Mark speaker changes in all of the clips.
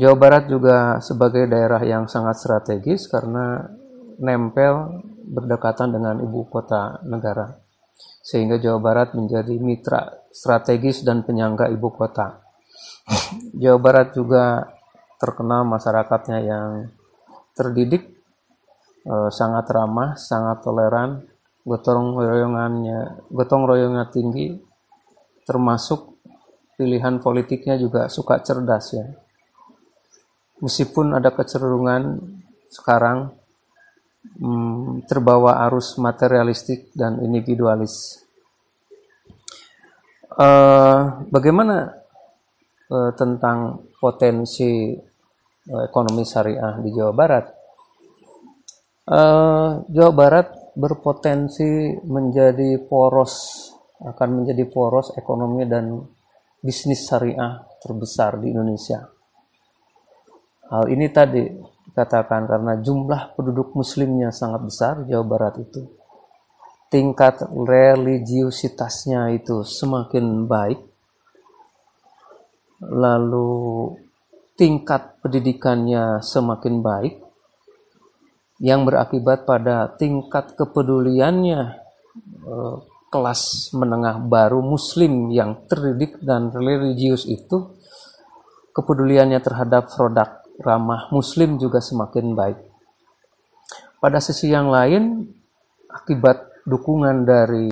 Speaker 1: Jawa Barat juga sebagai daerah yang sangat strategis karena nempel berdekatan dengan ibu kota negara. Sehingga Jawa Barat menjadi mitra strategis dan penyangga ibu kota. Jawa Barat juga terkenal masyarakatnya yang terdidik, eh, sangat ramah, sangat toleran, gotong royongannya, gotong royongnya tinggi, termasuk pilihan politiknya juga suka cerdas ya. Meskipun ada kecenderungan sekarang hmm, terbawa arus materialistik dan individualis. Uh, bagaimana uh, tentang potensi uh, ekonomi syariah di Jawa Barat? Uh, Jawa Barat berpotensi menjadi poros akan menjadi poros ekonomi dan bisnis syariah terbesar di Indonesia. Hal ini tadi dikatakan karena jumlah penduduk muslimnya sangat besar Jawa Barat itu. Tingkat religiusitasnya itu semakin baik. Lalu tingkat pendidikannya semakin baik yang berakibat pada tingkat kepeduliannya eh, kelas menengah baru muslim yang terdidik dan religius itu kepeduliannya terhadap produk ramah muslim juga semakin baik. Pada sisi yang lain, akibat dukungan dari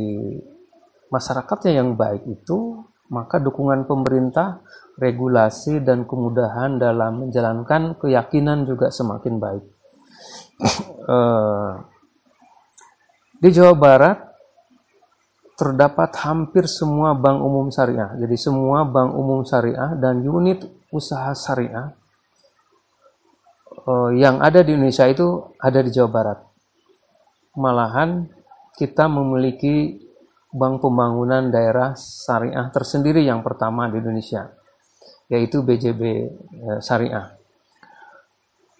Speaker 1: masyarakatnya yang baik itu, maka dukungan pemerintah, regulasi, dan kemudahan dalam menjalankan keyakinan juga semakin baik. Eh, di Jawa Barat, terdapat hampir semua bank umum syariah. Jadi semua bank umum syariah dan unit usaha syariah uh, yang ada di Indonesia itu ada di Jawa Barat. Malahan kita memiliki bank pembangunan daerah syariah tersendiri yang pertama di Indonesia, yaitu BJB uh, Syariah.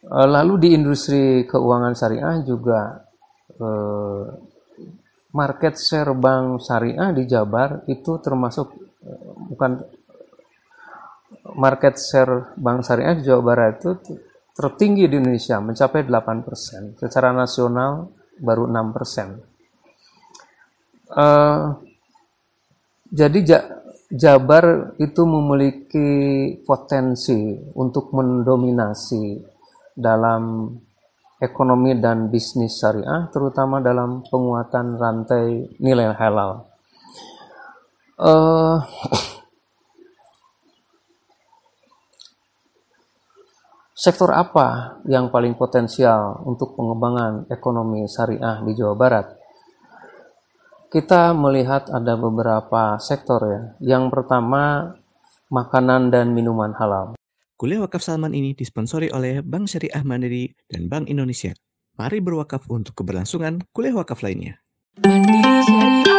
Speaker 1: Uh, lalu di industri keuangan syariah juga uh, market share bank syariah di Jabar itu termasuk bukan market share bank syariah Jawa Barat itu tertinggi di Indonesia mencapai 8%. Secara nasional baru 6%. Uh, eh, jadi Jabar itu memiliki potensi untuk mendominasi dalam ekonomi dan bisnis syariah, terutama dalam penguatan rantai nilai halal. Uh, Sektor apa yang paling potensial untuk pengembangan ekonomi syariah di Jawa Barat? Kita melihat ada beberapa sektor ya. Yang pertama, makanan dan minuman halal.
Speaker 2: Kuliah Wakaf Salman ini disponsori oleh Bank Syariah Mandiri dan Bank Indonesia. Mari berwakaf untuk keberlangsungan kuliah wakaf lainnya. Mandiri Syariah.